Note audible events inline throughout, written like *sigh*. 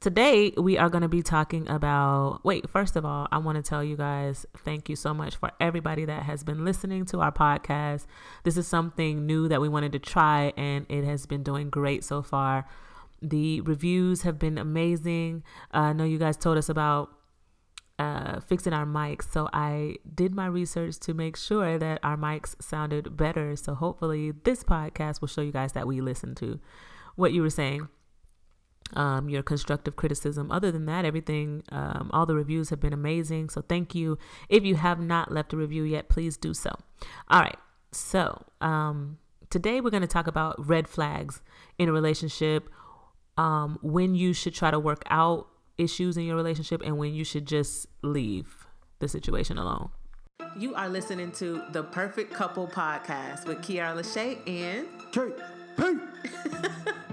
today we are going to be talking about. Wait, first of all, I want to tell you guys thank you so much for everybody that has been listening to our podcast. This is something new that we wanted to try, and it has been doing great so far. The reviews have been amazing. Uh, I know you guys told us about uh, fixing our mics. So I did my research to make sure that our mics sounded better. So hopefully this podcast will show you guys that we listened to what you were saying. Um, your constructive criticism. Other than that, everything, um, all the reviews have been amazing. So thank you. If you have not left a review yet, please do so. All right. So um, today we're going to talk about red flags in a relationship, um, when you should try to work out issues in your relationship and when you should just leave the situation alone. You are listening to the Perfect Couple Podcast with Keaira LaShae and Kate KP. *laughs*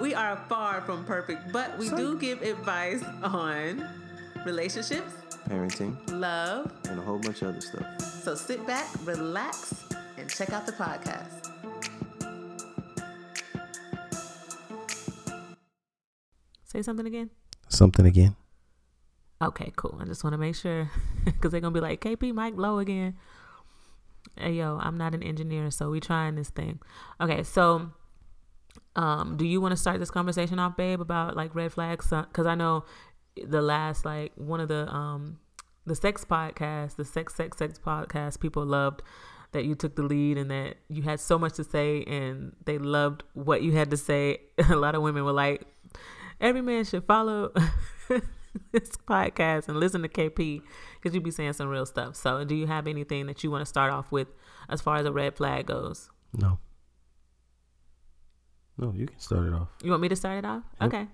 we are far from perfect, but we do give advice on relationships, Parenting love. and a whole bunch of other stuff. So sit back, relax, and check out the podcast. Say something again. Something again. Okay, cool. I just want to make sure *laughs* because they're gonna be like KP mic Low again. Hey yo, I'm not an engineer, so we trying this thing. Okay, so um, do you want to start this conversation off, babe, about like red flags? Because I know the last like one of the um the sex podcast, the sex sex sex podcast, people loved that you took the lead and that you had so much to say and they loved what you had to say. *laughs* A lot of women were like, every man should follow *laughs* this podcast and listen to KP because you'd be saying some real stuff. So, do you have anything that you want to start off with as far as a red flag goes? No. No, you can start it off. You want me to start it off? Yep. Okay.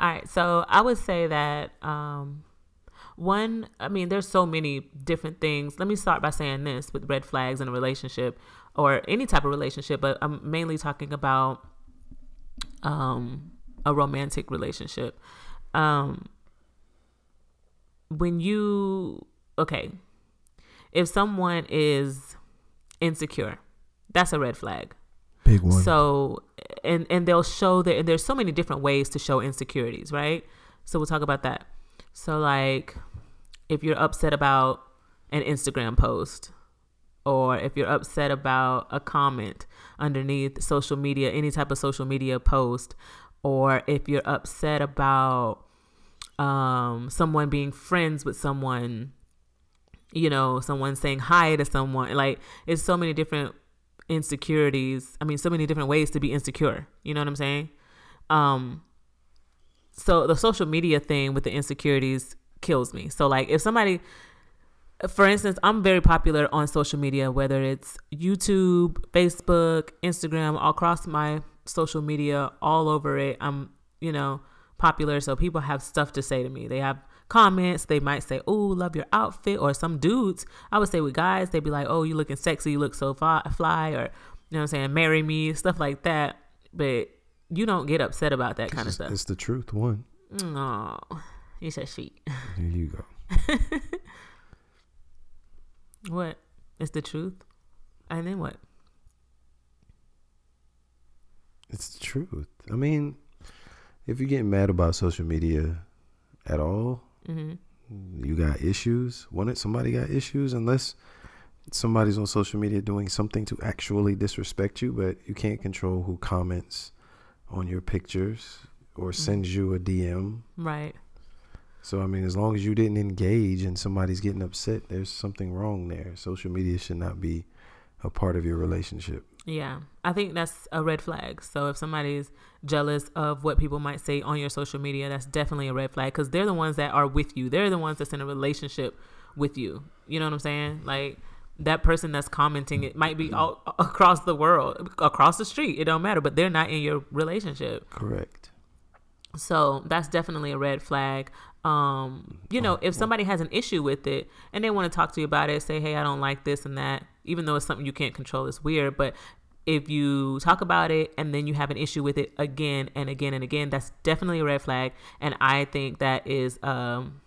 All right. So, I would say that um, one, I mean, there's so many different things. Let me start by saying this with red flags in a relationship or any type of relationship, but I'm mainly talking about um, a romantic relationship. Um, when you, okay, if someone is insecure, that's a red flag. Big one. So, and and they'll show that and there's so many different ways to show insecurities, right? So we'll talk about that. So like, if you're upset about an Instagram post, or if you're upset about a comment underneath social media, any type of social media post, or if you're upset about um, someone being friends with someone, you know, someone saying hi to someone, like it's so many different insecurities. I mean, so many different ways to be insecure. You know what I'm saying? Um, so the social media thing with the insecurities kills me. So like if somebody for instance, I'm very popular on social media, whether it's YouTube, Facebook, Instagram, all across my social media, all over it. I'm, you know, popular. So people have stuff to say to me. They have comments. They might say, Oh, love your outfit. Or some dudes, I would say with guys, they'd be like, Oh, you looking sexy. You look so fly. Or, you know what I'm saying? Marry me, stuff like that. But you don't get upset about that kind of stuff. it's the truth. One. No, you said sweet. Here you go. *laughs* What? It's the truth. And then what? It's the truth. I mean, if you're getting mad about social media at all, hmm you got issues. When it somebody got issues, unless somebody's on social media doing something to actually disrespect you, but you can't control who comments on your pictures or sends you a DM. Right. So I mean, as long as you didn't engage and somebody's getting upset, there's something wrong there. Social media should not be a part of your relationship. Yeah, I think that's a red flag. So if somebody's jealous of what people might say on your social media, that's definitely a red flag because they're the ones that are with you. They're the ones that's in a relationship with you. You know what I'm saying? Like that person that's commenting, it might be all across the world, across the street. It don't matter, but they're not in your relationship. Correct. So that's definitely a red flag. Um, you know, if somebody has an issue with it and they want to talk to you about it, say, hey, I don't like this and that, even though it's something you can't control, it's weird. But if you talk about it and then you have an issue with it again and again and again, that's definitely a red flag. And I think that is um,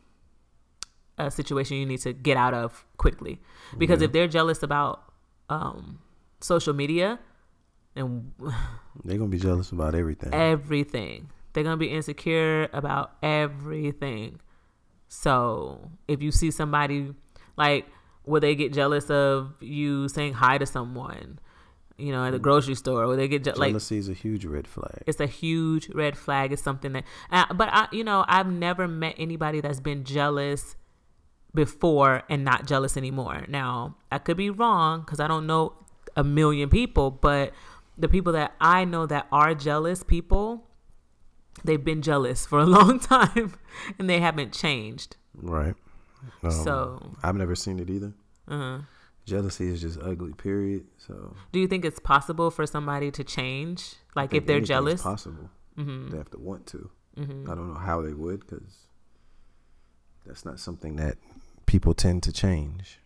a situation you need to get out of quickly. Because Yeah. if they're jealous about um, social media and *laughs* They're gonna be jealous about everything. everything They're gonna be insecure about everything. So if you see somebody like will they get jealous of you saying hi to someone, you know, at the grocery store, or they get je- like Jealousy is a huge red flag. it's a huge red flag. It's something that, uh, but I, you know, I've never met anybody that's been jealous before and not jealous anymore. Now, I could be wrong because I don't know a million people, but the people that I know that are jealous people, they've been jealous for a *laughs* long time and they haven't changed. Right. Um, So- I've never seen it either. Uh-huh. Jealousy is just ugly. Period. So Do you think it's possible for somebody to change? Like if they're jealous? possible. hmm They have to want to. hmm I don't know how they would because that's not something that people tend to change.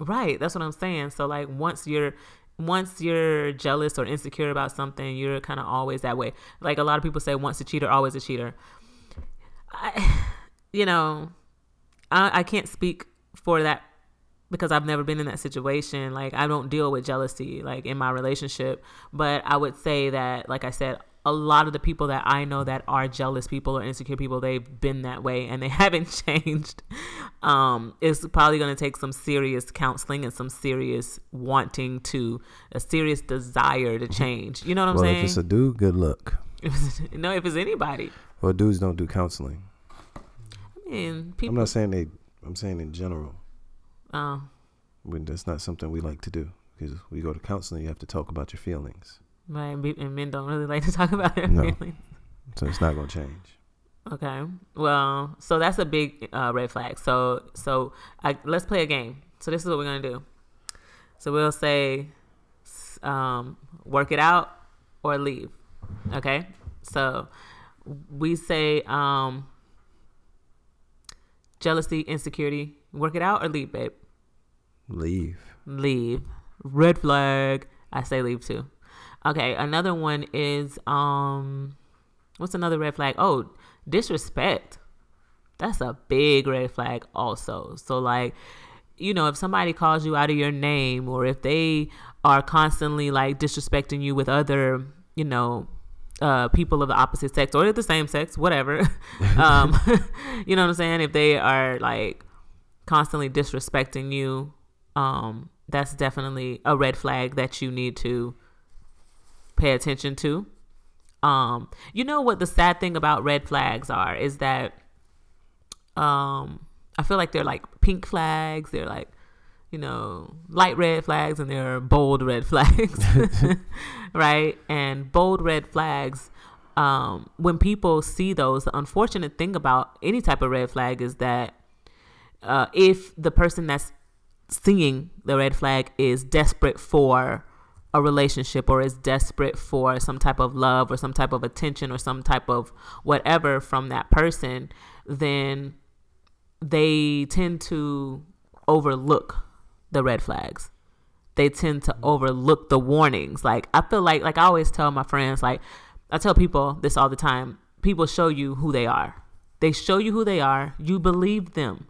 Right. That's what I'm saying. So like once you're once you're jealous or insecure about something, you're kind of always that way. Like a lot of people say once a cheater, always a cheater. I *sighs* you know, I I can't speak for that because I've never been in that situation. Like I don't deal with jealousy like in my relationship, but I would say that like I said a lot of the people that I know that are jealous people or insecure people, they've been that way and they *laughs* haven't changed. Um, it's probably going to take some serious counseling and some serious wanting to, a serious desire to change. You know what I'm well, saying? *laughs* if it's a dude, good luck. no, if it's anybody. Well, dudes don't do counseling. I mean, people. I'm not saying they. I'm saying in general. Uh, When that's not something we like to do because we go to counseling, you have to talk about your feelings. right, and men don't really like to *laughs* talk about their No. feelings. So it's not going to change. Okay. Well, so that's a big uh, red flag. So so I, let's play a game. So this is what we're gonna do. So we'll say, um, work it out or leave. Okay. So we say um, jealousy, insecurity. Work it out or leave, babe. Leave. Leave. Red flag. I say leave too. Okay. Another one is um, what's another red flag? Oh, disrespect. That's a big red flag also. So like, you know, if somebody calls you out of your name or if they are constantly like disrespecting you with other, you know, uh, people of the opposite sex or the same sex, whatever. *laughs* um, *laughs* you know what I'm saying? If they are like constantly disrespecting you, um, that's definitely a red flag that you need to pay attention to. Um, you know what the sad thing about red flags are is that um I feel like they're like pink flags, they're like, you know, light red flags and they're bold red flags. *laughs* *laughs* right? And bold red flags um when people see those, the unfortunate thing about any type of red flag is that uh if the person that's seeing the red flag is desperate for a relationship or is desperate for some type of love or some type of attention or some type of whatever from that person, then they tend to overlook the red flags. They tend to overlook the warnings. Like I feel like like I always tell my friends like I tell people this all the time. People show you who they are. They show you who they are. You believe them.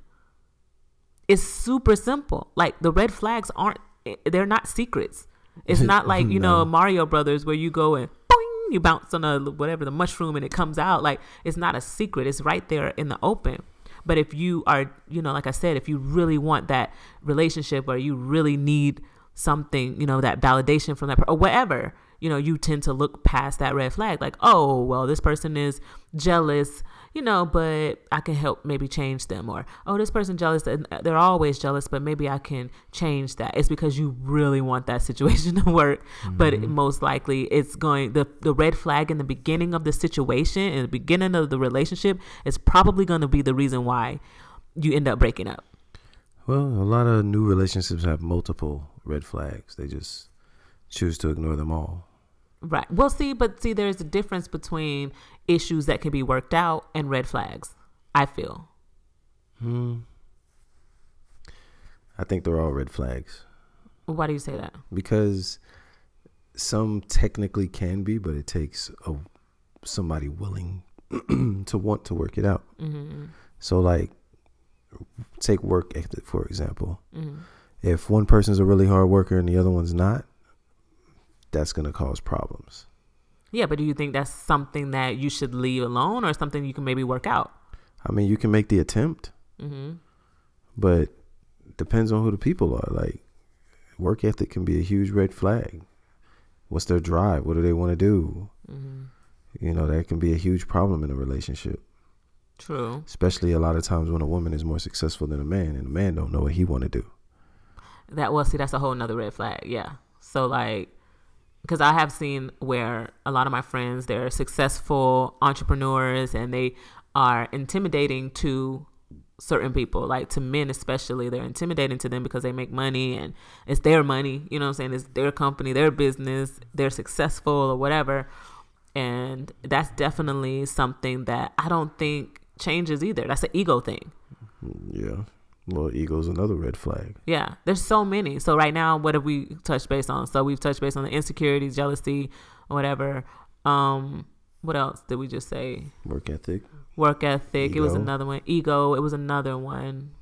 It's super simple. Like the red flags aren't eh, they're not secrets. It's not *laughs* like, you know, Mario Brothers where you go and boing, you bounce on a whatever the mushroom and it comes out. Like it's not a secret. It's right there in the open. But if you are, you know, like I said, if you really want that relationship or you really need something, you know, that validation from that or whatever, you know, you tend to look past that red flag. Like, "Oh, well, this person is jealous, you know, but I can help maybe change them." Or, "Oh, this person jealous, and they're always jealous, but maybe I can change that." It's because you really want that *laughs* situation to work, but it- most likely it's going the the red flag in the beginning of the situation, in the beginning of the relationship is probably going to be the reason why you end up breaking up. Well, a lot of new relationships have multiple red flags. They just choose to ignore them all. Right. Well, see, but see, there's a difference between issues that can be worked out and red flags. I feel. Hmm. I think they're all red flags Why do you say that? because some technically can be, but it takes a, somebody willing *clears throat* to want to work it out. Mm-hmm. So, like, take work ethic for example. Mm-hmm. If one person's a really hard worker and the other one's not, that's gonna cause problems. Yeah, but do you think that's something that you should leave alone or something you can maybe work out? I mean, you can make the attempt, Mm-hmm. but depends on who the people are. Like, work ethic can be a huge red flag. What's their drive? What do they want to do? Mm-hmm. You know, that can be a huge problem in a relationship. True. Especially a lot of times when a woman is more successful than a man, and a man don't know what he want to do. That well, see, that's a whole nother red flag. Yeah. So like, because I have seen where a lot of my friends they're successful entrepreneurs and they are intimidating to certain people, like to men especially. They're intimidating to them because they make money and it's their money. You know what I'm saying? It's their company, their business. They're successful or whatever. And that's definitely something that I don't think changes either. That's an ego thing. Yeah. Well, ego's another red flag. Yeah, there's so many. So right now, what have we touched base on? So we've touched base on the insecurities, jealousy, whatever. Um, what else did we just say? Work ethic. Work ethic. It was another one. Ego. It was another one.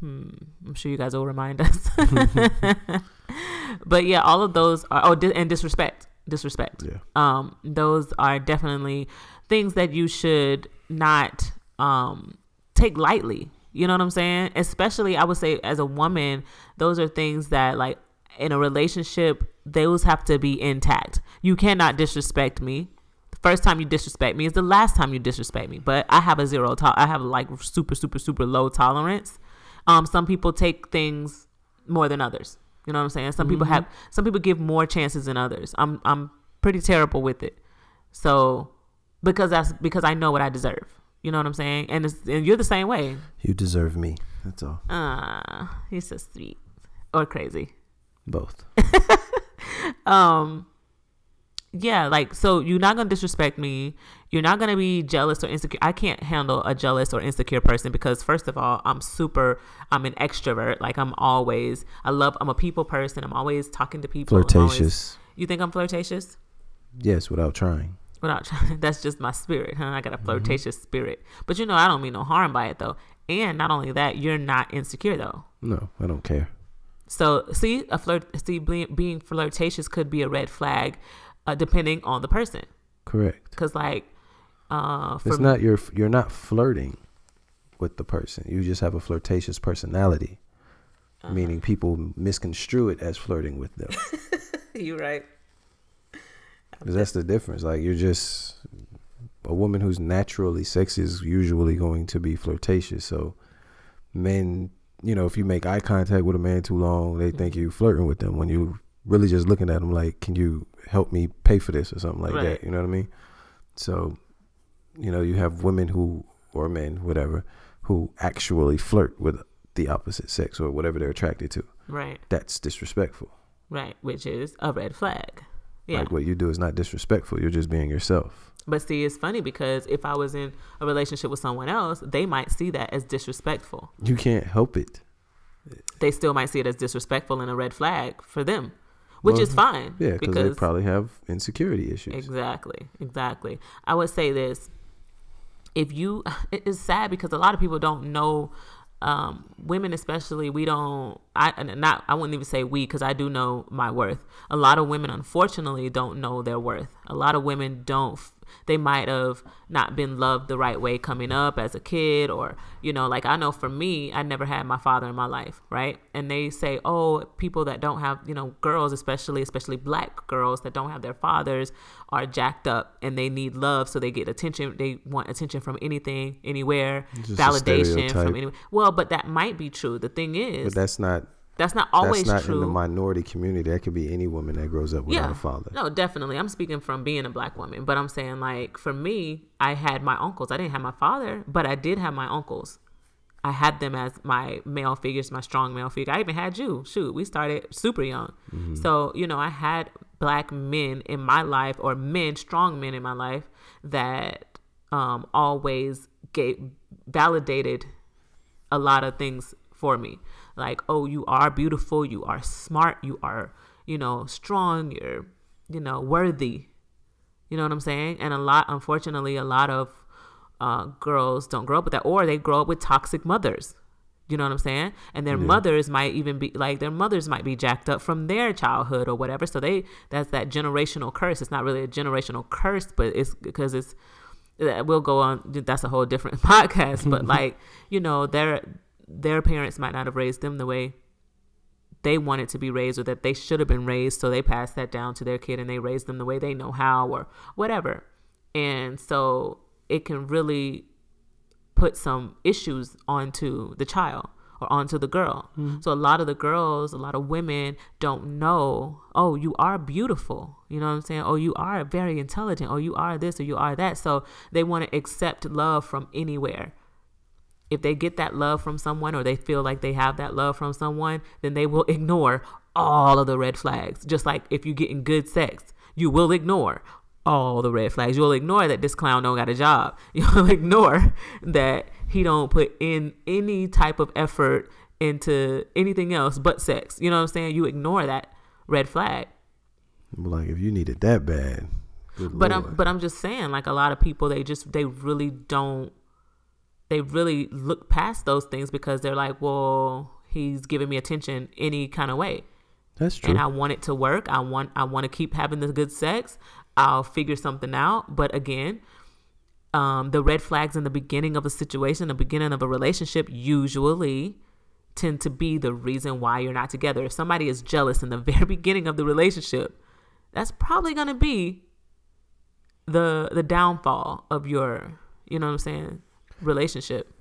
Hmm. I'm sure you guys will remind us. *laughs* but yeah, all of those are. Oh, and disrespect. Disrespect Yeah. um, those are definitely things that you should not um, take lightly. You know what I'm saying? Especially, I would say, as a woman, those are things that, like, in a relationship, those have to be intact. You cannot disrespect me. The first time you disrespect me is the last time you disrespect me. But I have a zero to- I have like super, super, super low tolerance. Um, some people take things more than others. You know what I'm saying? Some people have some people give more chances than others. I'm I'm pretty terrible with it. So because that's because I know what I deserve. You know what I'm saying? And it's, and you're the same way. You deserve me. That's all. Ah, he's so sweet or crazy. Both. *laughs* um yeah like so you're not gonna disrespect me you're not gonna be jealous or insecure i can't handle a jealous or insecure person because first of all i'm super i'm an extrovert like i'm always i love i'm a people person i'm always talking to people I'm always- Flirtatious. you think i'm flirtatious Yes, without trying. Without trying *laughs* that's just my spirit huh i got a flirtatious spirit but you know i don't mean no harm by it though and not only that you're not insecure though No, I don't care. So see, a flirt, see, being, flirtatious could be a red flag, uh, depending on the person. Correct. Cause like, uh, It's not your. You're not flirting with the person. You just have a flirtatious personality, Uh-huh. meaning people misconstrue it as flirting with them. *laughs* you're right. 'Cause that's the difference. Like you're just a woman who's naturally sexy is usually going to be flirtatious. So men, you know, if you make eye contact with a man too long, they think you're flirting with them when you really just looking at them like, can you help me pay for this or something like Right. that? You know what I mean? So, you know, you have women who or men, whatever, who actually flirt with the opposite sex or whatever they're attracted to. Right, That's disrespectful. right, which is a red flag. Yeah. Like what you do is not disrespectful. You're just being yourself. but see, it's funny because if I was in a relationship with someone else, they might see that as disrespectful. You can't help it. They still might see it as disrespectful and a red flag for them, which Well, is fine. Yeah, because they probably have insecurity issues. Exactly, exactly. I would say this: if you, *laughs* it is sad because a lot of people don't know. Um, women, especially, we don't i not I wouldn't even say we because I do know my worth. A lot of women, unfortunately, don't know their worth. A lot of women don't. They might have not been loved the right way coming up as a kid, or you know, like I know for me, I never had my father in my life, right? And they say, oh, people that don't have, you know, girls, especially, especially black girls that don't have their fathers, are jacked up and they need love, so they get attention. They want attention from anything, anywhere, Just validation from anywhere. Well, but that might be true. The thing is, But that's not that's not always that's not true. in the minority community. That could be any woman that grows up without yeah, a father. no, definitely. I'm speaking from being a black woman, but I'm saying like for me, I had my uncles. I didn't have my father, but I did have my uncles. I had them as my male figures, my strong male figure. I even had you. Shoot, we started super young. Mm-hmm. So, you know, I had black men in my life or men, strong men in my life that um, always gave validated a lot of things for me. Like, oh, you are beautiful, you are smart, you are, you know, strong, you're, you know, worthy. You know what I'm saying? And a lot, unfortunately, a lot of uh, girls don't grow up with that, or they grow up with toxic mothers. You know what I'm saying? And their Yeah. mothers might even be like their mothers might be jacked up from their childhood or whatever. So they that's that generational curse. It's not really a generational curse, but it's because it's we'll go on that's a whole different *laughs* podcast, but *laughs* like, you know, their their parents might not have raised them the way they wanted to be raised or that they should have been raised so they pass that down to their kid and they raise them the way they know how or whatever. And so it can really put some issues onto the child or onto the girl. Mm-hmm. So a lot of the girls a lot of women don't know oh you are beautiful. You know what i'm saying? Oh you are very intelligent. Oh you are this or you are that. So they want to accept love from anywhere if they get that love from someone or they feel like they have that love from someone, then they will ignore all of the red flags. Just like if you're getting good sex, you will ignore all the red flags. You'll ignore that this clown don't got a job. *laughs* You'll ignore that he don't put in any type of effort into anything else but sex. You know what I'm saying? You ignore that red flag. Like if you need it that bad. But Lord. I'm but I'm just saying, like a lot of people, they just they really don't. They really look past those things because they're like, well, he's giving me attention any kind of way, That's true. and I want it to work. I want I want to keep having the good sex. I'll figure something out. But again, um, the red flags in the beginning of a situation, the beginning of a relationship, usually tend to be the reason why you're not together. If somebody is jealous in the *laughs* very beginning of the relationship, that's probably going to be the the downfall of your, you know what I'm saying, relationship.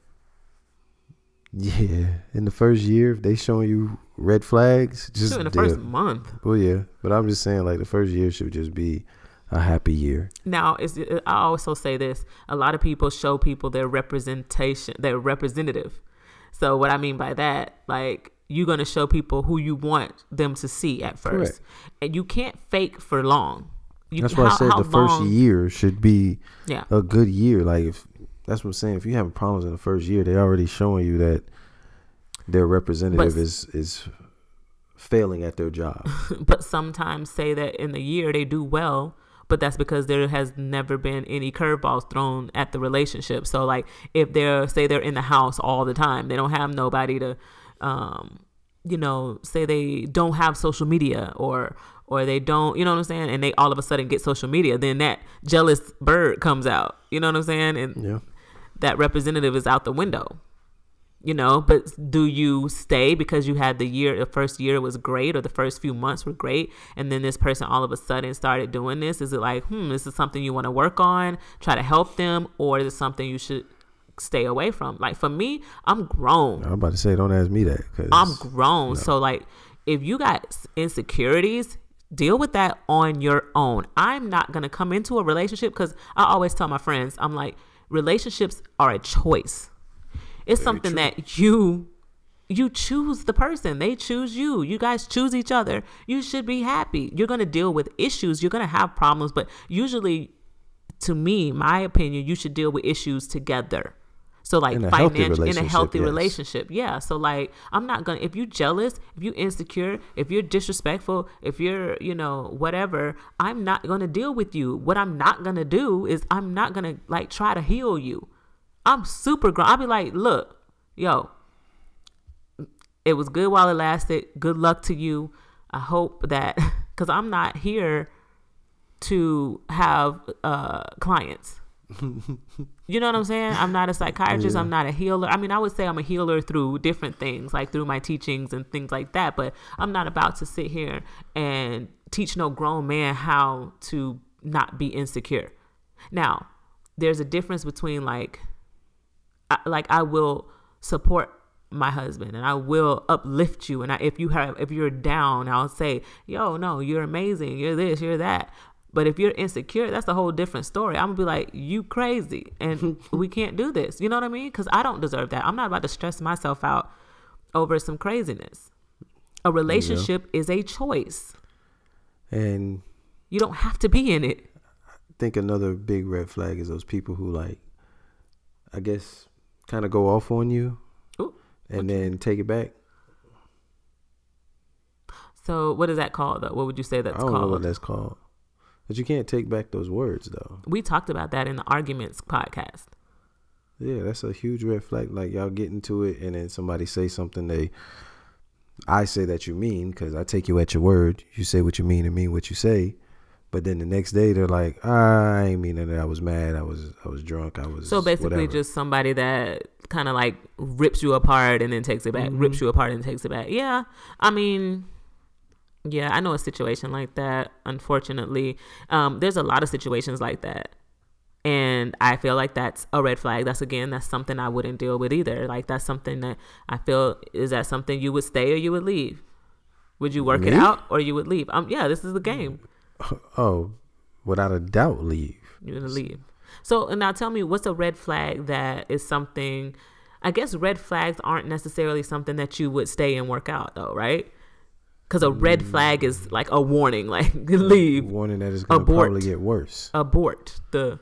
yeah. In the first year, if they showing you red flags, just in the first month. Well, yeah. But I'm just saying, like the first year should just be a happy year. Now, it's, I also say this: a lot of people show people their representation, their representative. So, what I mean by that, like you're gonna show people who you want them to see at first, Correct. and you can't fake for long. You, That's why I said how the first year should be Yeah, a good year. Like if that's what I'm saying. If you having problems in the first year, they're already showing you that their representative But- is is failing at their job. *laughs* but sometimes say that in the year they do well but that's because there has never been any curveballs thrown at the relationship so like if they're say they're in the house all the time they don't have nobody to um you know say they don't have social media or or they don't you know what i'm saying and they all of a sudden get social media then that jealous bird comes out you know what i'm saying and yeah. That representative is out the window you know but do you stay because you had the year the first year was great or the first few months were great and then this person all of a sudden started doing this is it like hmm this is something you want to work on try to help them or is it something you should stay away from like for me i'm grown I'm about to say, don't ask me that. Cause I'm grown. So like if you got insecurities, deal with that on your own. I'm not to come into a relationship cuz I always tell my friends, I'm like relationships are a choice. It's something that you you choose the person. They choose you. You guys choose each other. You should be happy. You're going to deal with issues. You're going to have problems, but usually to me, my opinion, you should deal with issues together. So like In a financial in a healthy yes. relationship. Yeah. So like I'm not gonna if you jealous, if you insecure, if you're disrespectful, if you're, you know, whatever, I'm not gonna deal with you. What I'm not gonna do is I'm not gonna like try to heal you. I'm super grown. I'll be like, look, yo, it was good while it lasted. Good luck to you. I hope that *laughs* because I'm not here to have uh, clients. You know what I'm saying? I'm not a psychiatrist. Yeah. I'm not a healer. I mean, I would say I'm a healer through different things, like through my teachings and things like that. But I'm not about to sit here and teach no grown man how to not be insecure. Now, there's a difference between like I, like I will support my husband and I will uplift you and I, if you have if you're down I'll say yo no you're amazing you're this you're that but if you're insecure that's a whole different story. I'm gonna be like you crazy and *laughs* we can't do this. You know what I mean? Because I don't deserve that. I'm not about to stress myself out over some craziness. A relationship is a choice. And you don't have to be in it. I think another big red flag is those people who like, I guess, kind of go off on you Ooh, and then take it back. so what is that called though? What would you say that's I don't know what that's called. But you can't take back those words though. we talked about that in the arguments podcast Yeah, that's a huge red flag. Like y'all get into it, and then somebody say something they, I say that you mean because I take you at your word. You say what you mean and mean what you say, but then the next day they're like, "Ah, I ain't mean that. I was mad. I was I was drunk. I was So basically, whatever." just somebody that kind of like rips you apart and then takes it back, rips Mm-hmm. you apart and takes it back. Yeah, I mean, yeah, I know a situation like that. Unfortunately, um, there's a lot of situations like that, and I feel like that's a red flag. That's again, that's something I wouldn't deal with either. Like that's something that I feel is that something you would stay or you would leave. Would you work it out or you would leave? Um, yeah, this is the game. *laughs* oh, without a doubt, leave. You're gonna leave. So and now tell me what's a red flag that is something I guess red flags aren't necessarily something that you would stay and work out though, right? Because a red flag is like a warning, like *laughs* leave, Warning that it's gonna Abort. probably get worse. abort the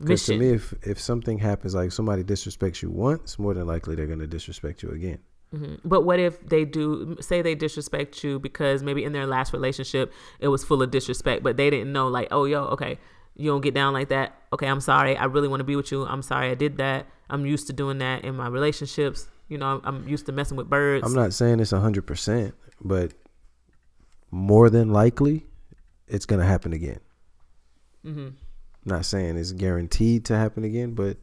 Because to me, if if something happens, like somebody disrespects you once, more than likely they're gonna disrespect you again. Mhm. But what if they do say they disrespect you because maybe in their last relationship it was full of disrespect, but they didn't know like, oh yo, okay, you don't get down like that. Okay, I'm sorry. I really want to be with you. I'm sorry I did that. I'm used to doing that in my relationships. You know, I'm, I'm used to messing with birds. I'm not saying it's hundred percent, but more than likely, it's gonna happen again. hmm Not saying it's guaranteed to happen again, but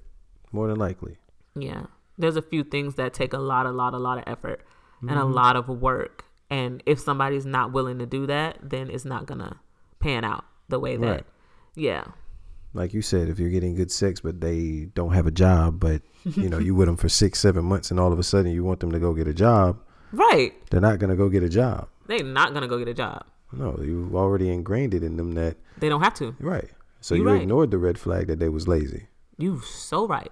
more than likely. Yeah. There's a few things that take a lot, a lot, a lot of effort and Mm-hmm. a lot of work. And if somebody's not willing to do that, then it's not gonna pan out the way that Right. yeah. Like you said, if you're getting good sex, but they don't have a job, but you know you with them for six, seven months, and all of a sudden you want them to go get a job, *laughs* Right. they're not gonna go get a job. They're not gonna go get a job. No, you've already ingrained it in them that They don't have to. right. So You you right. ignored the red flag that they was lazy. You so right.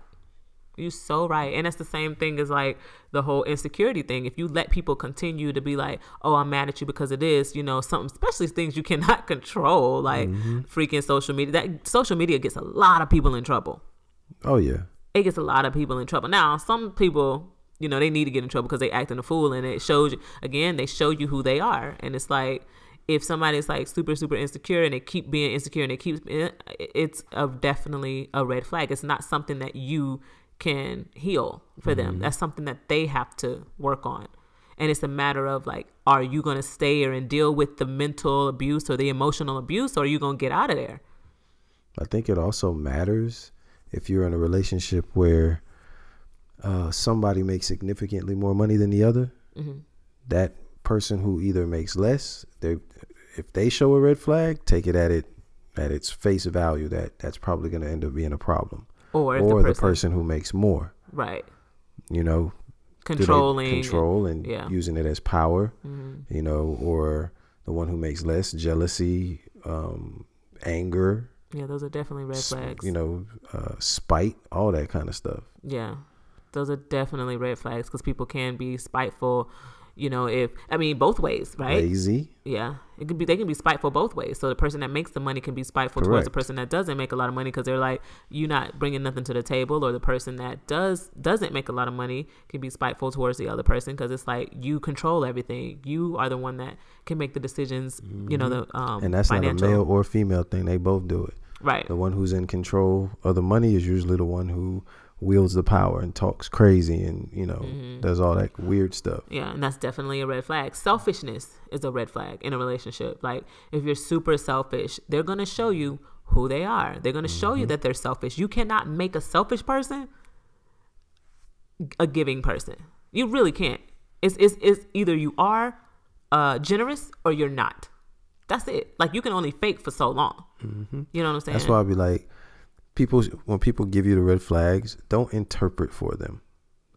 You so right. And that's the same thing as like the whole insecurity thing. If you let people continue to be like, oh, I'm mad at you because of this, you know, something, especially things you cannot *laughs* control, like mm-hmm. freaking social media. That social media gets a lot of people in trouble. Oh yeah, It gets a lot of people in trouble. Now, some people, you know, they need to get in trouble because they acting a fool and it shows you, again, they show you who they are. And it's like, if somebody's like super, super insecure and they keep being insecure and they keep, eh, it's a, definitely a red flag. It's not something that you can heal for them. Mm-hmm. That's something that they have to work on. And it's a matter of like, are you going to stay here and deal with the mental abuse or the emotional abuse, or are you going to get out of there? I think it also matters if you're in a relationship where uh, somebody makes significantly more money than the other. That person who either makes less, they if they show a red flag, take it at it at its face value. That that's probably going to end up being a problem. Or or the the person, person who makes more. right, You know, controlling, control and yeah. Mm-hmm. using it as power. You know, or the one who makes less, jealousy, um, anger, Yeah, those are definitely red flags. you know, uh, spite, all that kind of stuff. yeah, those are definitely red flags because people can be spiteful. You know, if I mean both ways, right? Lazy, Yeah, it could be. They can be spiteful both ways. So the person that makes the money can be spiteful towards the person that doesn't make a lot of money because they're like, you're not bringing nothing to the table. Or the person that does doesn't make a lot of money can be spiteful towards the other person because it's like you control everything. You are the one that can make the decisions. You know the um Mm-hmm. and that's financial not a male or female thing. They both do it. right. The one who's in control of the money is usually the one who wields the power and talks crazy and you know Mm-hmm. does all that weird stuff. Yeah, and that's definitely a red flag. Selfishness is a red flag in a relationship. Like if you're super selfish, they're gonna show you who they are. They're gonna show you that they're selfish. You cannot make a selfish person a giving person. You really can't. It's it's, it's either you are uh, generous or you're not. That's it. Like you can only fake for so long. You know what I'm saying? That's why I'd be like, people when people give you the red flags, don't interpret for them.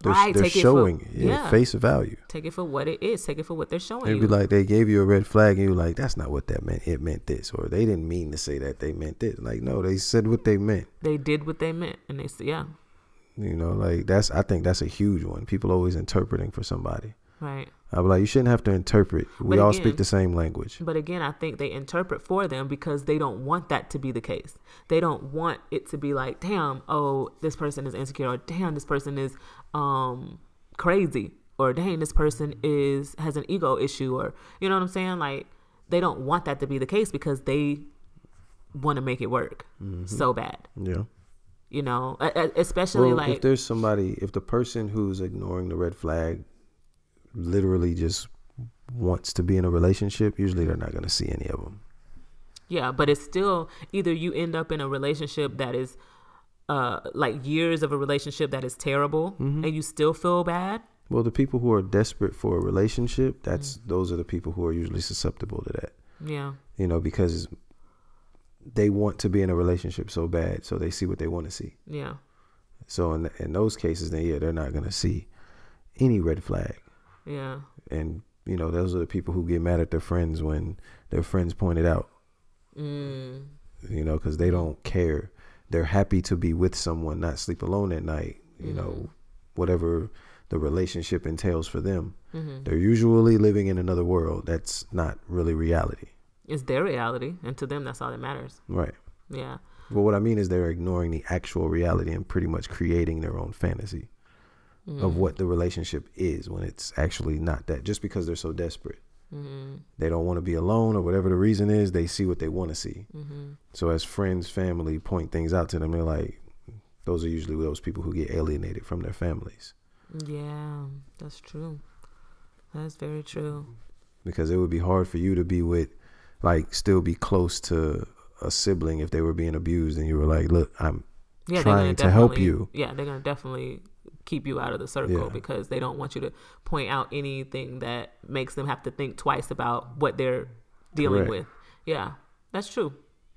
They're, Right, they're it for- showing yeah, face value. Take it for what it is. Take it for what they're showing It'd you. be like they gave you a red flag and you're like, that's not what that meant. It meant this, or they didn't mean to say that. They meant this. Like no, they said what they meant. they did what they meant, and they said, yeah, You know, like that's I think that's a huge one. People always interpreting for somebody. right. Be like, you shouldn't have to interpret. We But all speak the same language. But again, I think they interpret for them because they don't want that to be the case. They don't want it to be like, damn, oh, this person is insecure, or damn, this person is um crazy, or dang, this person is has an ego issue, or you know what I'm saying? Like they don't want that to be the case because they want to make it work so bad. Yeah. You know, especially Well, like if there's somebody, if the person who's ignoring the red flag literally just wants to be in a relationship, usually they're not going to see any of them. Yeah, but it's still either you end up in a relationship that is uh like years of a relationship that is terrible Mm-hmm. and you still feel bad. Well, the people who are desperate for a relationship, that's Mm. those are the people who are usually susceptible to that. Yeah. You know, because they want to be in a relationship so bad, so they see what they want to see. Yeah. So in in those cases, then yeah, they're not going to see any red flag. Yeah. And you know, those are the people who get mad at their friends when their friends point it out. Mm. you know, because they don't care. They're happy to be with someone, not sleep alone at night, you know, whatever the relationship entails for them. Mm-hmm. They're usually living in another world that's not really reality. It's their reality and to them that's all that matters. Right. Yeah. But what I mean is they're ignoring the actual reality and pretty much creating their own fantasy of what the relationship is when it's actually not that. Just because they're so desperate. Mm-hmm. They don't want to be alone or whatever the reason is, they see what they want to see. Mm-hmm. So as friends, family point things out to them, they're like, those are usually those people who get alienated from their families Yeah, that's true. That's very true. because it would be hard for you to be with, like, still be close to a sibling if they were being abused, and you were like, look, I'm Yeah, trying gonna help you. Yeah, they're gonna definitely keep you out of the circle Yeah. because they don't want you to point out anything that makes them have to think twice about what they're dealing Correct. with. Yeah, that's true.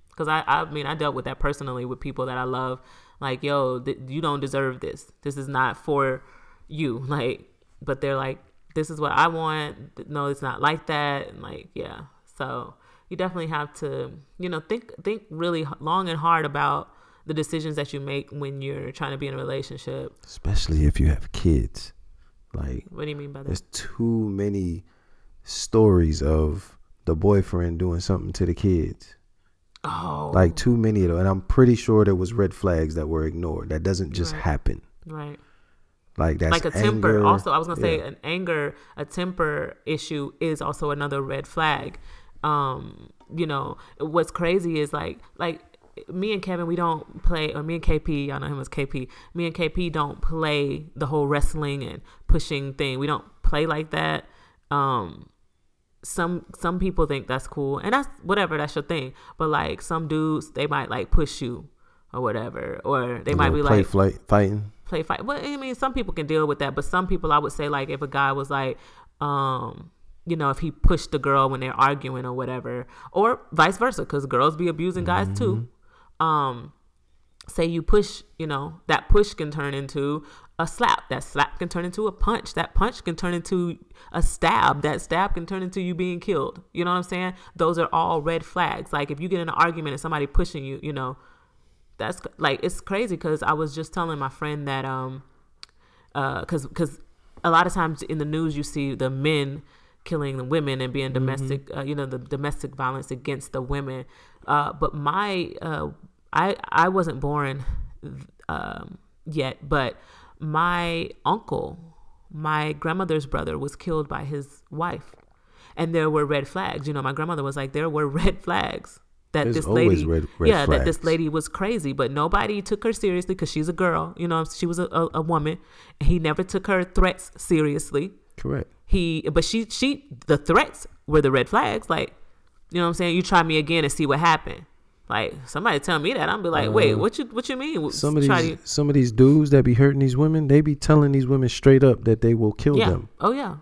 Because I, I mean, I dealt with that personally with people that I love. Like, yo, th- you don't deserve this. This is not for you. *laughs* Like, but they're like, this is what I want. No, it's not like that. And like, yeah. So you definitely have to, you know, think think really long and hard about the decisions that you make when you're trying to be in a relationship. Especially if you have kids. Like, What do you mean by that? there's too many stories of the boyfriend doing something to the kids. Oh, Like, too many of them. And I'm pretty sure there was red flags that were ignored. That doesn't just Right. happen. right. Like, that's like a temper. anger. Also, I was gonna say Yeah. an anger, a temper issue is also another red flag. Um, you know, what's crazy is like like me and Kevin, we don't play, or me and KP, y'all know him as KP. Me and KP don't play the whole wrestling and pushing thing. We don't play like that. Um, some some people think that's cool, and that's whatever, that's your thing. But like some dudes, they might like push you or whatever, or they A might be play like flight, fighting. play fight. Well, I mean, some people can deal with that, but some people, I would say, like if a guy was like, um, you know, if he pushed the girl when they're arguing or whatever, or vice versa, because girls be abusing guys too. Um, say you push, you know, that push can turn into a slap. That slap can turn into a punch. That punch can turn into a stab. That stab can turn into you being killed. You know what I'm saying? Those are all red flags. Like if you get in an argument and somebody pushing you, you know, that's like it's crazy because I was just telling my friend that um uh because because a lot of times in the news you see the men killing the women and being domestic uh, you know the domestic violence against the women. Uh but my uh I I wasn't born um yet but my uncle my grandmother's brother was killed by his wife. And there were red flags. You know my grandmother was like there were *laughs* red flags that There's this lady red- red yeah that this lady was crazy but nobody took her seriously because she's a girl. You know she was a, a, a woman. He never took her threats seriously Correct. he but she she the threats were the red flags like you know what i'm saying you try me again and see what happened like somebody tell me that i'm be like wait Uh, what you what you mean Some of these, to- some of these dudes that be hurting these women, they be telling these women straight up that they will kill yeah them. oh yeah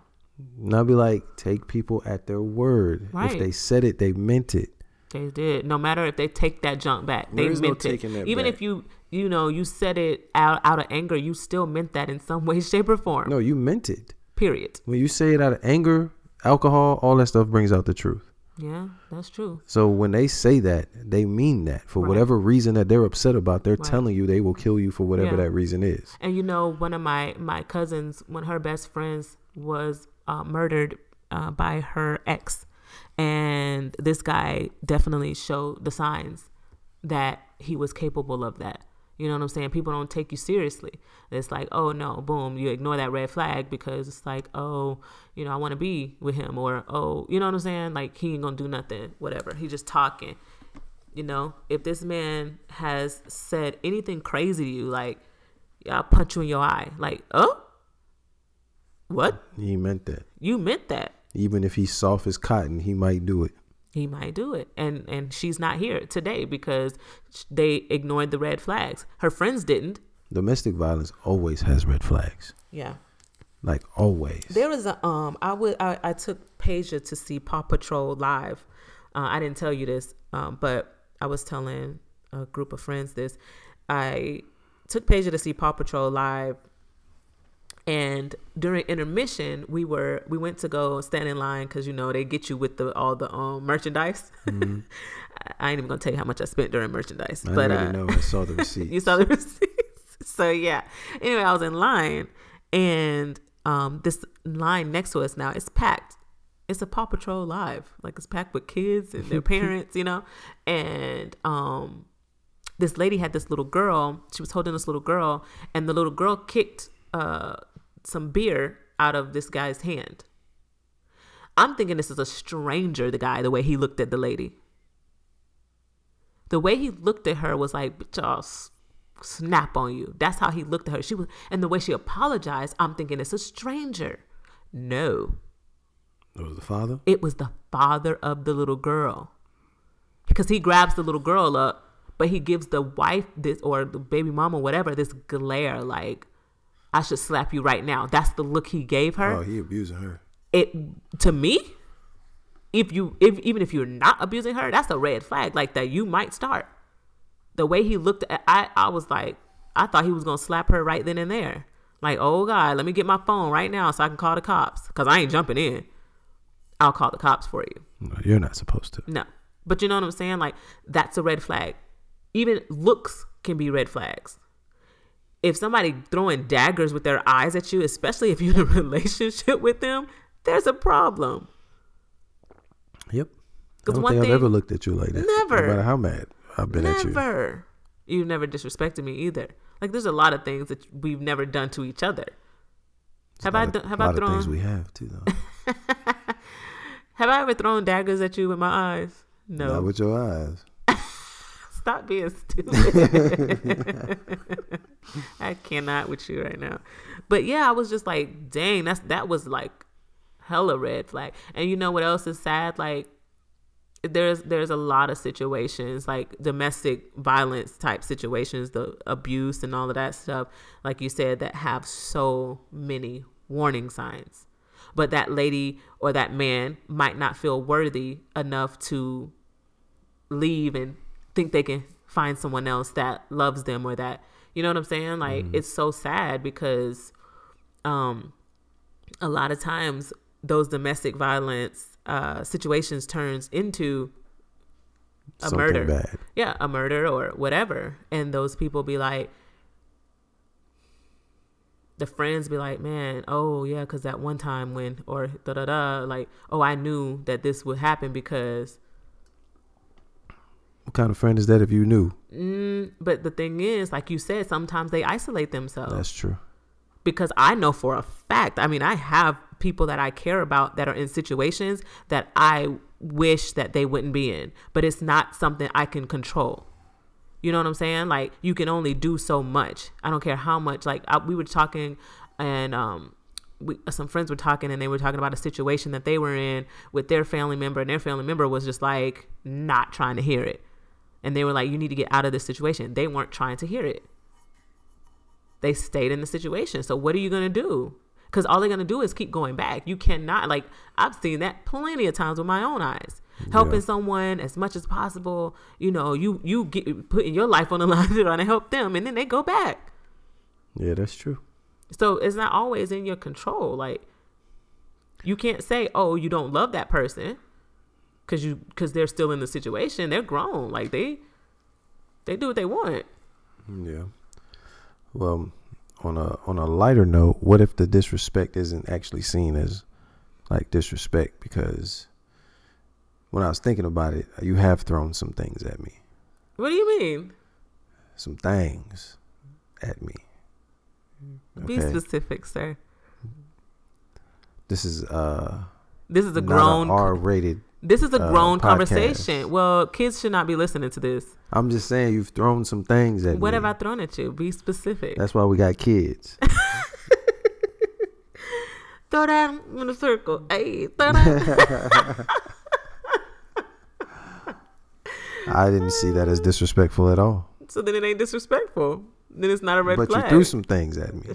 And I'll be like, take people at their word. Right. If they said it, they meant it. They did. No matter if they take that junk back, they There no meant it. taking that Even back. if you, you know, you said it out out of anger, you still meant that in some *laughs* way, shape, or form. No, you meant it. Period. When you say it out of anger, alcohol, all that stuff brings out the truth. Yeah, that's true. So when they say that, they mean that. For Right. whatever reason that they're upset about, they're Right. telling you they will kill you for whatever Yeah. that reason is. And you know, one of my my cousins, one of her best friends, was uh, murdered uh, by her ex, and this guy definitely showed the signs that he was capable of that. You know what I'm saying? People don't take you seriously. It's like, oh no, boom, you ignore that red flag because it's like, oh, you know, I want to be with him, or oh, you know what I'm saying? Like he ain't gonna do nothing, whatever. He just talking. You know, if this man has said anything crazy to you, like, yeah, I'll punch you in your eye. Like, oh, what? He meant that. You meant that. Even if he's soft as cotton, he might do it. He might do it. And and she's not here today because they ignored the red flags. Her friends didn't. Domestic violence always has red flags. Yeah. Like always. There was a um I would I, I took Pasia to see Paw Patrol live. Uh, I didn't tell you this, um, but I was telling a group of friends this. I took Pasia to see Paw Patrol live and during intermission we were we went to go stand in line because you know they get you with the all the um merchandise. Mm-hmm. *laughs* I, ain't even gonna tell you how much i spent during merchandise I but already uh, know. I saw the *laughs* receipt you saw the *laughs* receipts. So yeah. Anyway i was in line and um this line next to us now is packed. It's a paw patrol live. Like it's packed with kids and their parents you know? And um this lady had this little girl. She was holding this little girl and the little girl kicked uh some beer out of this guy's hand. I'm thinking this is a stranger, the guy, the way he looked at the lady. The way he looked at her was like, bitch, I'll snap on you. That's how he looked at her. She was, and the way she apologized, I'm thinking it's a stranger. No. It was the father? It was the father of the little girl. Because he grabs the little girl up, but he gives the wife this, or the baby mama, whatever, this glare like, I should slap you right now. That's the look he gave her. Oh, he abusing her. It to me, if you if even if you're not abusing her, that's a red flag. Like that you might start. The way he looked at I I was like, I thought he was gonna slap her right then and there. Like, oh God, let me get my phone right now so I can call the cops. Cause I ain't jumping in. I'll call the cops for you. No, you're not supposed to. No. But you know what I'm saying? Like, that's a red flag. Even looks can be red flags if somebody throwing daggers with their eyes at you, especially if you're in a *laughs* relationship with them, there's a problem. Yep. I don't think thing, I've ever looked at you like that. Never. No matter how mad I've been never. at you. Never. You've never disrespected me either. Like there's a lot of things that we've never done to each other. have I of, have I thrown things we have too though. *laughs* have I ever thrown daggers at you with my eyes? No. Not with your eyes. Stop being stupid. *laughs* I cannot with you right now. But yeah, I was just like, dang, that's that was like hella red flag. And you know what else is sad? Like there's there's a lot of situations like domestic violence type situations, the abuse and all of that stuff, like you said, that have so many warning signs. But that lady or that man might not feel worthy enough to leave and think they can find someone else that loves them or that you know what I'm saying? Like mm. it's so sad because um a lot of times those domestic violence uh situations turns into a Something murder. Bad. Yeah, a murder or whatever. And those people be like the friends be like, man, oh yeah, because that one time when, or da da da, like, oh, I knew that this would happen because what kind of friend is that if you knew? Mm, but the thing is, like you said, sometimes they isolate themselves. That's true. Because I know for a fact, I mean, I have people that I care about that are in situations that I wish that they wouldn't be in, but it's not something I can control. You know what I'm saying? Like you can only do so much. I don't care how much. Like I, we were talking, and um, we, some friends were talking and they were talking about a situation that they were in with their family member and their family member was just like not trying to hear it and they were like, you need to get out of this situation. They weren't trying to hear it. They stayed in the situation. So what are you going to do? Because all they're going to do is keep going back. You cannot, like, I've seen that plenty of times with my own eyes. Helping yeah. someone as much as possible, you know, you you get putting your life on the *laughs* line trying to help them, and then they go back. Yeah, that's true. So it's not always in your control. Like, you can't say, "Oh, you don't love that person," because you because they're still in the situation. They're grown. Like they they do what they want. Yeah. Well, on a on a lighter note, what if the disrespect isn't actually seen as like disrespect? Because when I was thinking about it, you have thrown some things at me. What do you mean? Some things at me. Be specific, sir. This is uh this is a grown R rated This is a uh, grown conversation. Well, kids should not be listening to this. I'm just saying you've thrown some things at What me. What have I thrown at you? Be specific. That's why we got kids. *laughs* throw that in a circle. Hey, throw that. *laughs* I didn't see that as disrespectful at all. so then it ain't disrespectful. Then it's not a red but flag. you threw some things at me. *laughs*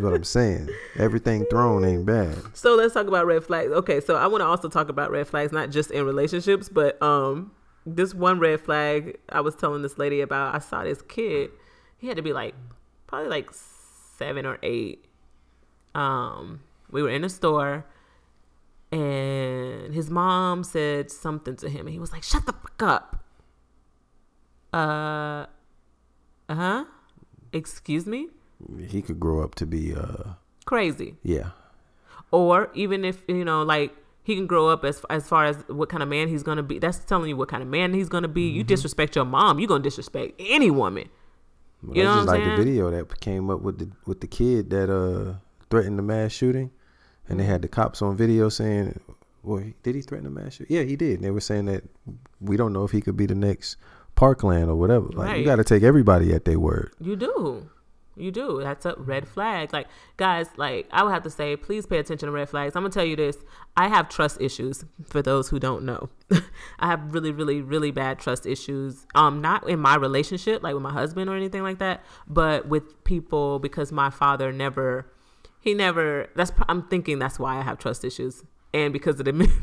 What I'm saying. Everything thrown ain't bad. So let's talk about red flags. Okay, so I want to also talk about red flags, not just in relationships, but um, this one red flag I was telling this lady about. I saw this kid. He had to be like probably like seven or eight. Um, we were in a store, and his mom said something to him, and he was like, "Shut the fuck up." Uh, uh huh. Excuse me. He could grow up to be uh Crazy. yeah. or even if you know like he can grow up as as far as what kind of man he's gonna be that's telling you what kind of man he's gonna be you disrespect your mom you gonna disrespect any woman But You know just what I'm like the video that came up with the with the kid that uh threatened the mass shooting, and they had the cops on video saying, "Well, did he threaten the mass shooting? Yeah, he did." And they were saying that we don't know if he could be the next Parkland or whatever. Like Right. you got to take everybody at their word. you do you do. That's a red flag. Like guys like i would have to say please pay attention to red flags. I'm gonna tell you this. I have trust issues for those who don't know. *laughs* I have really really really bad trust issues. Um not in my relationship like with my husband or anything like that but with people because my father never he never that's i'm thinking that's why i have trust issues. And because of the *laughs*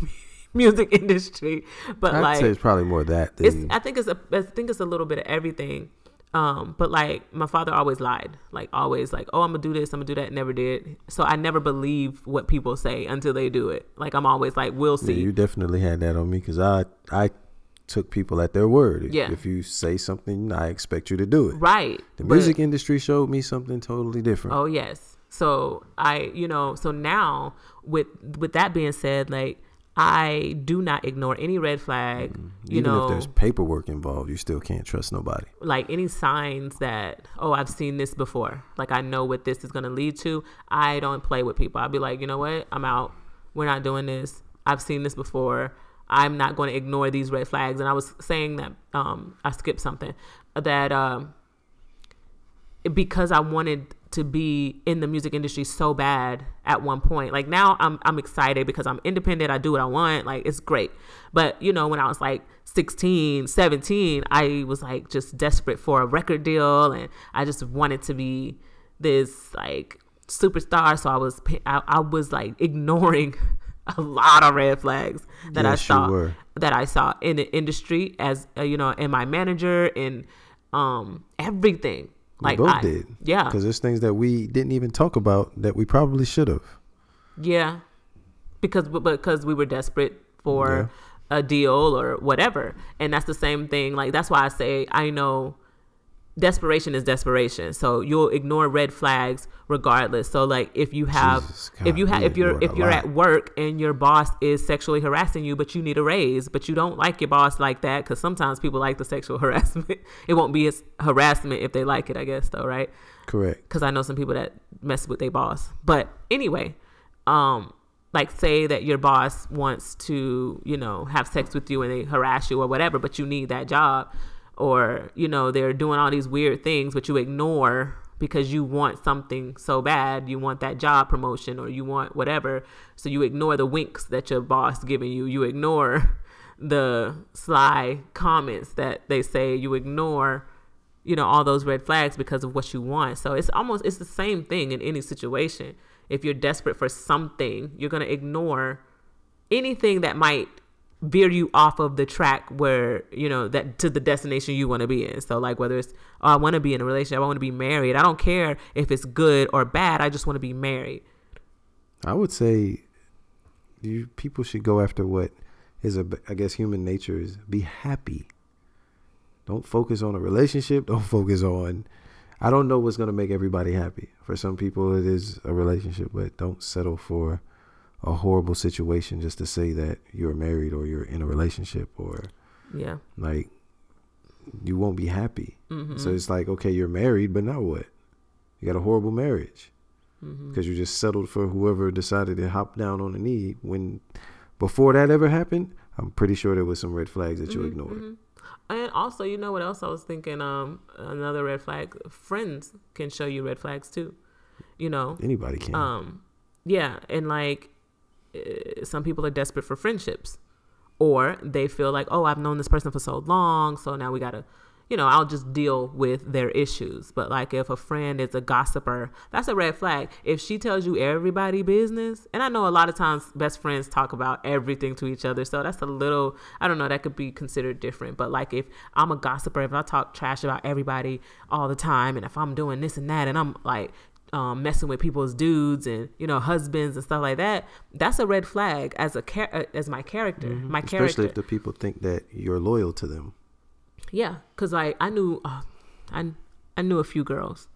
music industry. But I'd like say it's probably more that than I think it's a I think it's a little bit of everything. Um, but like my father always lied, like always like, oh, I'm gonna do this, I'm gonna do that, never did. So I never believe what people say until they do it. Like I'm always like, we'll Yeah, see. you definitely had that on me because I I took people at their word. If, Yeah. if you say something, I expect you to do it. right. The But- music industry showed me something totally different. Oh yes. So I, you know, so now with with that being said, like I do not ignore any red flag. You Even know, if there's paperwork involved, you still can't trust nobody. like any signs that oh i've seen this before. Like i know what this is going to lead to i don't play with people. I'll be like you know what? I'm out. We're not doing this. I've seen this before. I'm not going to ignore these red flags. And i was saying that um i skipped something that um because i wanted to be in the music industry so bad at one point. Like now I'm I'm excited because I'm independent, I do what I want, like it's great. But you know, when I was like 16, 17, I was like just desperate for a record deal and I just wanted to be this like superstar, so I was I, I was like ignoring *laughs* a lot of red flags that I Yes, you saw that I saw in the industry as uh, you know, in my manager and um everything. We Like both I, did. yeah, Because there's things that we didn't even talk about that we probably should have. Yeah, because but because we were desperate for a deal or whatever, and that's the same thing. Like that's why I say I know desperation is desperation. So you'll ignore red flags regardless. So like if you have Jesus, if you have if you're if you're at work and your boss is sexually harassing you, but you need a raise, but you don't like your boss like that because sometimes people like the sexual *laughs* harassment. it won't be as harassment if they like it, I guess though, right? Correct. because I know some people that mess with their boss. But anyway, um, like say that your boss wants to, you know, have sex with you and they harass you or whatever, but you need that job, or you know they're doing all these weird things, but you ignore because you want something so bad, you want that job promotion or you want whatever, so you ignore the winks that your boss giving you, you ignore the sly comments that they say, you ignore you know all those red flags because of what you want. So it's almost it's the same thing in any situation. If you're desperate for something you're going to ignore anything that might veer you off of the track where you know that to the destination you want to be in so like whether it's oh, i want to be in a relationship i want to be married i don't care if it's good or bad i just want to be married I would say you people should go after what is a I guess human nature is be happy. Don't focus on a relationship. Don't focus on I don't know what's gonna make everybody happy. For some people it is a relationship, but don't settle for a horrible situation just to say that you're married or you're in a relationship or yeah like you won't be happy. mm-hmm. So it's like, okay, you're married, but now what? You got a horrible marriage mm-hmm. because you just settled for whoever decided to hop down on the knee when before that ever happened, I'm pretty sure there was some red flags that you Mhm, ignored. mhm. And also, you know what else I was thinking? Um, another red flag. Friends can show you red flags too. You know. Anybody can. Um, yeah, and like uh, some people are desperate for friendships, or they feel like, oh, I've known this person for so long, so now we gotta, you know, I'll just deal with their issues. But like if a friend is a gossiper, that's a red flag. If she tells you everybody business, and I know a lot of times best friends talk about everything to each other, so that's a little, I don't know, that could be considered different. But like if I'm a gossiper, if I talk trash about everybody all the time, and if I'm doing this and that, and I'm like um, messing with people's dudes and you know husbands and stuff like that, that's a red flag as a char- uh, as my character, my Especially character. Especially if the people think that you're loyal to them. Yeah, cause like I knew, uh, I I knew a few girls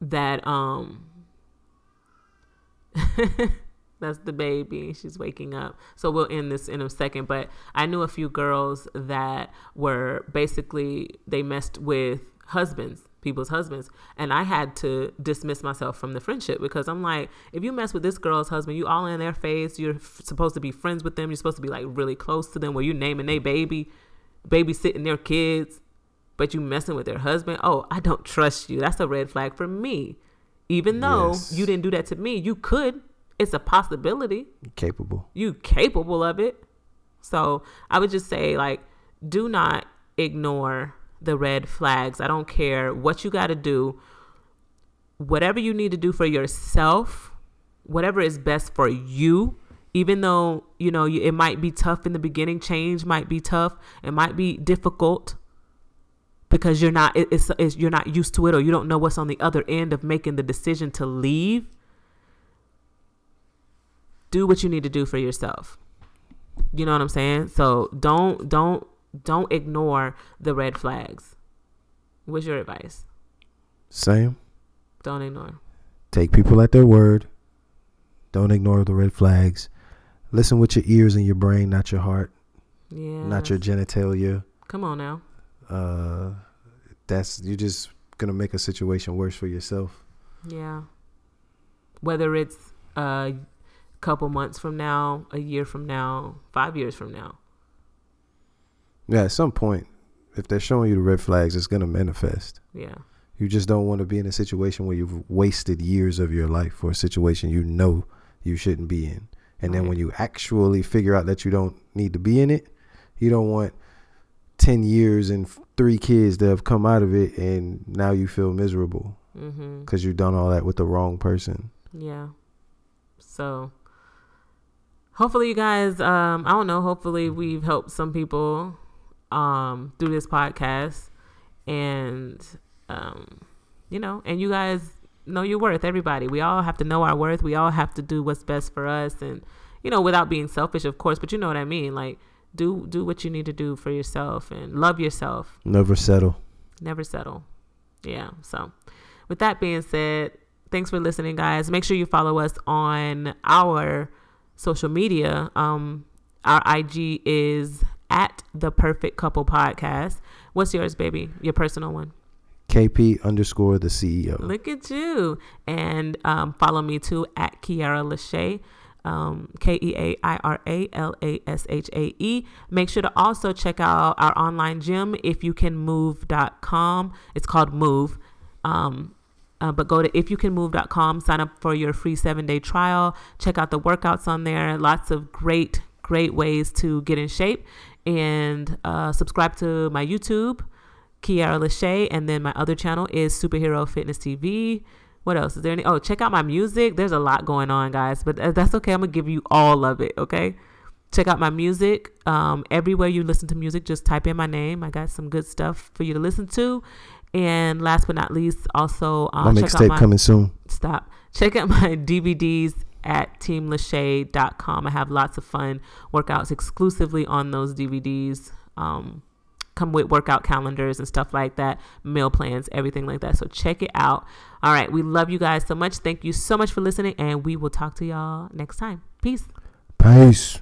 that um. *laughs* That's the baby. She's waking up. So we'll end this in a second. But I knew a few girls that were basically they messed with husbands, people's husbands, and I had to dismiss myself from the friendship because I'm like, if you mess with this girl's husband, you all in their face. You're f- supposed to be friends with them. You're supposed to be like really close to them. Where you naming their baby, babysitting their kids, but you messing with their husband. Oh, I don't trust you. That's a red flag for me. Even though Yes. you didn't do that to me, you could. It's a possibility Capable. you capable of it. So I would just say like do not ignore the red flags. I don't care what you got to do. Whatever you need to do for yourself, whatever is best for you, even though, you know, it might be tough in the beginning, change might be tough, it might be difficult because you're not it's, it's you're not used to it or you don't know what's on the other end of making the decision to leave do what you need to do for yourself. You know what I'm saying? So don't don't don't ignore the red flags. What's your advice? Same. Don't ignore. Take people at their word. Don't ignore the red flags. Listen with your ears and your brain, not your heart, Yeah. not your genitalia. Come on now. Uh, that's you're just gonna make a situation worse for yourself. Yeah. Whether it's a couple months from now, a year from now, five years from now. Yeah, at some point, if they're showing you the red flags, it's gonna manifest. Yeah. You just don't want to be in a situation where you've wasted years of your life for a situation you know you shouldn't be in. And then Right. when you actually figure out that you don't need to be in it, you don't want 10 years and three kids that have come out of it and now you feel miserable because you've done all that with the wrong person. Yeah. So hopefully you guys um I don't know, hopefully we've helped some people um through this podcast and um you know, and you guys know your worth everybody. We all have to know our worth. We all have to do what's best for us and you know, without being selfish of course, but you know what I mean? Like do do what you need to do for yourself and love yourself Never settle. never settle. Yeah. So, with that being said, thanks for listening, guys. Make sure you follow us on our social media. Um, our IG is at the Perfect Couple Podcast. What's yours, baby? Your personal one. KP underscore the CEO. Look at you. And um, follow me too at Keaira LaShae. Um, K E A I R A L A S H A E. Make sure to also check out our online gym, if you can move.com. It's called Move. Um, uh, but go to ifyoucanmove.com, sign up for your free seven day trial. Check out the workouts on there. Lots of great, great ways to get in shape. And uh, subscribe to my YouTube, Keaira LaShae. And then my other channel is Superhero Fitness TV. What else is there? Any? Oh, check out my music. There's a lot going on, guys, but uh, that's okay. I'm gonna give you all of it. Okay, check out my music. Um, everywhere you listen to music, just type in my name. I got some good stuff for you to listen to. And last but not least, also uh, My mixtape coming soon. stop. Check out my *laughs* DVDs at teamlashae.com. I have lots of fun workouts exclusively on those DVDs. Um, come with workout calendars and stuff like that, meal plans, everything like that. So check it out. All right. We love you guys so much. Thank you so much for listening, and we will talk to y'all next time. Peace. Peace.